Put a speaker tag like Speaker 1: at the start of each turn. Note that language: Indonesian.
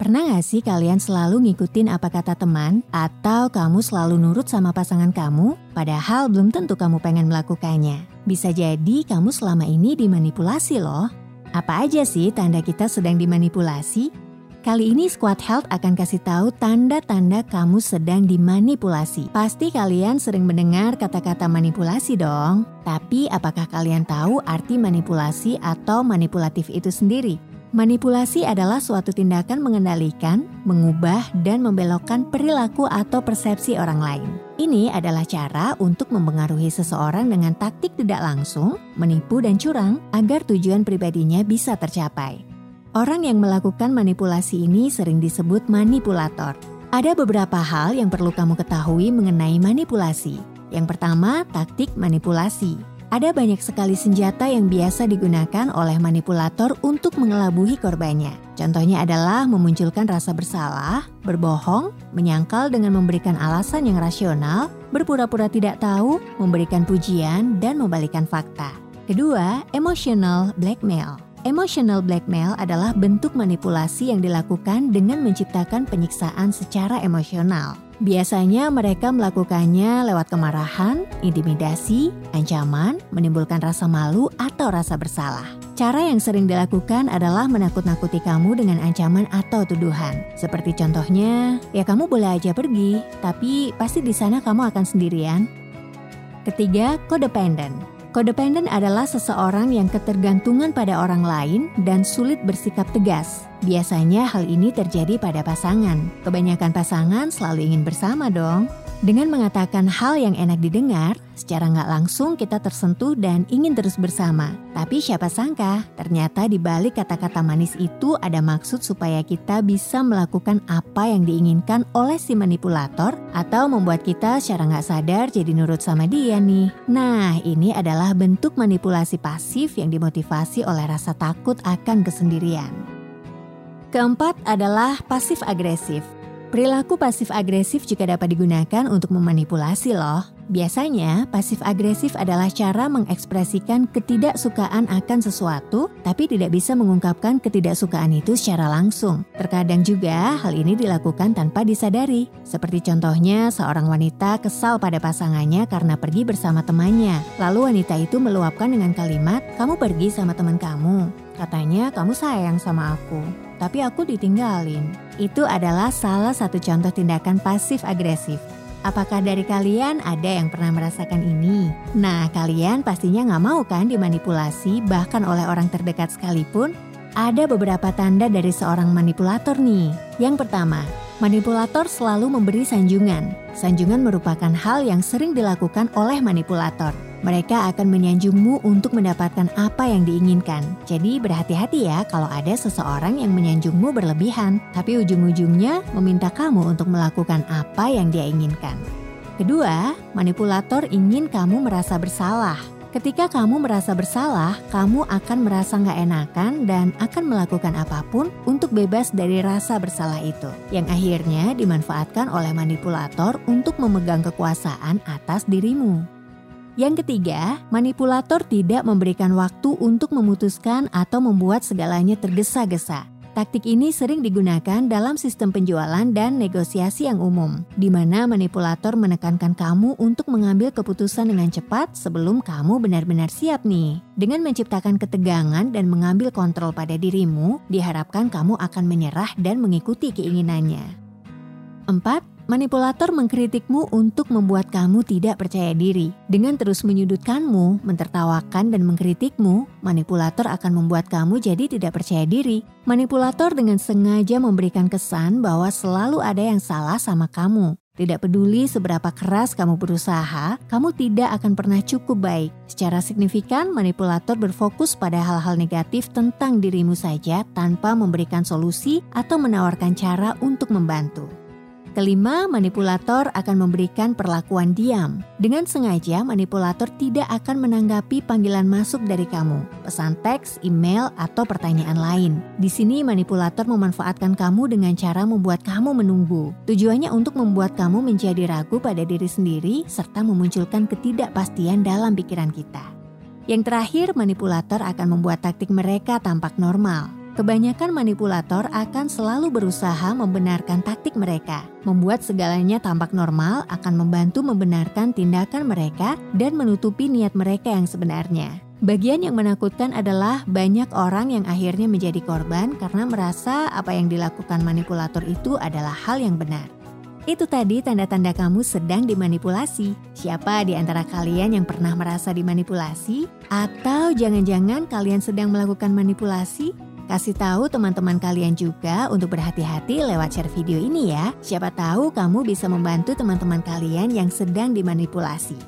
Speaker 1: Pernah gak sih kalian selalu ngikutin apa kata teman atau kamu selalu nurut sama pasangan kamu padahal belum tentu kamu pengen melakukannya? Bisa jadi kamu selama ini dimanipulasi loh. Apa aja sih tanda kita sedang dimanipulasi? Kali ini Squad Health akan kasih tahu tanda-tanda kamu sedang dimanipulasi. Pasti kalian sering mendengar kata-kata manipulasi dong. Tapi apakah kalian tahu arti manipulasi atau manipulatif itu sendiri? Manipulasi adalah suatu tindakan mengendalikan, mengubah, dan membelokkan perilaku atau persepsi orang lain. Ini adalah cara untuk mempengaruhi seseorang dengan taktik tidak langsung, menipu dan curang agar tujuan pribadinya bisa tercapai. Orang yang melakukan manipulasi ini sering disebut manipulator. Ada beberapa hal yang perlu kamu ketahui mengenai manipulasi. Yang pertama, taktik manipulasi. Ada banyak sekali senjata yang biasa digunakan oleh manipulator untuk mengelabuhi korbannya. Contohnya adalah memunculkan rasa bersalah, berbohong, menyangkal dengan memberikan alasan yang rasional, berpura-pura tidak tahu, memberikan pujian, dan membalikan fakta. Kedua, emotional blackmail. Emotional blackmail adalah bentuk manipulasi yang dilakukan dengan menciptakan penyiksaan secara emosional. Biasanya mereka melakukannya lewat kemarahan, intimidasi, ancaman, menimbulkan rasa malu atau rasa bersalah. Cara yang sering dilakukan adalah menakut-nakuti kamu dengan ancaman atau tuduhan. Seperti contohnya, ya kamu boleh aja pergi, tapi pasti di sana kamu akan sendirian. Ketiga, codependent. Codependent adalah seseorang yang ketergantungan pada orang lain dan sulit bersikap tegas. Biasanya hal ini terjadi pada pasangan. Kebanyakan pasangan selalu ingin bersama dong. Dengan mengatakan hal yang enak didengar, secara nggak langsung kita tersentuh dan ingin terus bersama. Tapi siapa sangka, ternyata di balik kata-kata manis itu ada maksud supaya kita bisa melakukan apa yang diinginkan oleh si manipulator atau membuat kita secara nggak sadar jadi nurut sama dia nih. Nah, ini adalah bentuk manipulasi pasif yang dimotivasi oleh rasa takut akan kesendirian. Keempat adalah pasif agresif. Perilaku pasif agresif juga dapat digunakan untuk memanipulasi loh. Biasanya, pasif agresif adalah cara mengekspresikan ketidaksukaan akan sesuatu, tapi tidak bisa mengungkapkan ketidaksukaan itu secara langsung. Terkadang juga hal ini dilakukan tanpa disadari. Seperti contohnya, seorang wanita kesal pada pasangannya karena pergi bersama temannya. Lalu wanita itu meluapkan dengan kalimat, "Kamu pergi sama teman kamu." Katanya, "Kamu sayang sama aku." Tapi aku ditinggalin. Itu adalah salah satu contoh tindakan pasif agresif. Apakah dari kalian ada yang pernah merasakan ini? Nah, kalian pastinya nggak mau kan dimanipulasi bahkan oleh orang terdekat sekalipun? Ada beberapa tanda dari seorang manipulator nih. Yang pertama, manipulator selalu memberi sanjungan. Sanjungan merupakan hal yang sering dilakukan oleh manipulator. Mereka akan menyanjungmu untuk mendapatkan apa yang diinginkan. Jadi berhati-hati ya kalau ada seseorang yang menyanjungmu berlebihan, tapi ujung-ujungnya meminta kamu untuk melakukan apa yang dia inginkan. Kedua, manipulator ingin kamu merasa bersalah. Ketika kamu merasa bersalah, kamu akan merasa nggak enakan dan akan melakukan apa pun untuk bebas dari rasa bersalah itu. Yang akhirnya dimanfaatkan oleh manipulator untuk memegang kekuasaan atas dirimu. Yang ketiga, manipulator tidak memberikan waktu untuk memutuskan atau membuat segalanya tergesa-gesa. Taktik ini sering digunakan dalam sistem penjualan dan negosiasi yang umum, di mana manipulator menekankan kamu untuk mengambil keputusan dengan cepat sebelum kamu benar-benar siap nih. Dengan menciptakan ketegangan dan mengambil kontrol pada dirimu, diharapkan kamu akan menyerah dan mengikuti keinginannya. 4. Manipulator mengkritikmu untuk membuat kamu tidak percaya diri. Dengan terus menyudutkanmu, mentertawakan, dan mengkritikmu, manipulator akan membuat kamu jadi tidak percaya diri. Manipulator dengan sengaja memberikan kesan bahwa selalu ada yang salah sama kamu. Tidak peduli seberapa keras kamu berusaha, kamu tidak akan pernah cukup baik. Secara signifikan, manipulator berfokus pada hal-hal negatif tentang dirimu saja tanpa memberikan solusi atau menawarkan cara untuk membantu. Kelima, manipulator akan memberikan perlakuan diam. Dengan sengaja, manipulator tidak akan menanggapi panggilan masuk dari kamu, pesan teks, email, atau pertanyaan lain. Di sini, manipulator memanfaatkan kamu dengan cara membuat kamu menunggu. Tujuannya untuk membuat kamu menjadi ragu pada diri sendiri serta memunculkan ketidakpastian dalam pikiran kita. Yang terakhir, manipulator akan membuat taktik mereka tampak normal. Kebanyakan manipulator akan selalu berusaha membenarkan taktik mereka, membuat segalanya tampak normal, akan membantu membenarkan tindakan mereka dan menutupi niat mereka yang sebenarnya. Bagian yang menakutkan adalah banyak orang yang akhirnya menjadi korban karena merasa apa yang dilakukan manipulator itu adalah hal yang benar. Itu tadi tanda-tanda kamu sedang dimanipulasi. Siapa di antara kalian yang pernah merasa dimanipulasi? Atau jangan-jangan kalian sedang melakukan manipulasi? Kasih tahu teman-teman kalian juga untuk berhati-hati lewat share video ini ya. Siapa tahu kamu bisa membantu teman-teman kalian yang sedang dimanipulasi.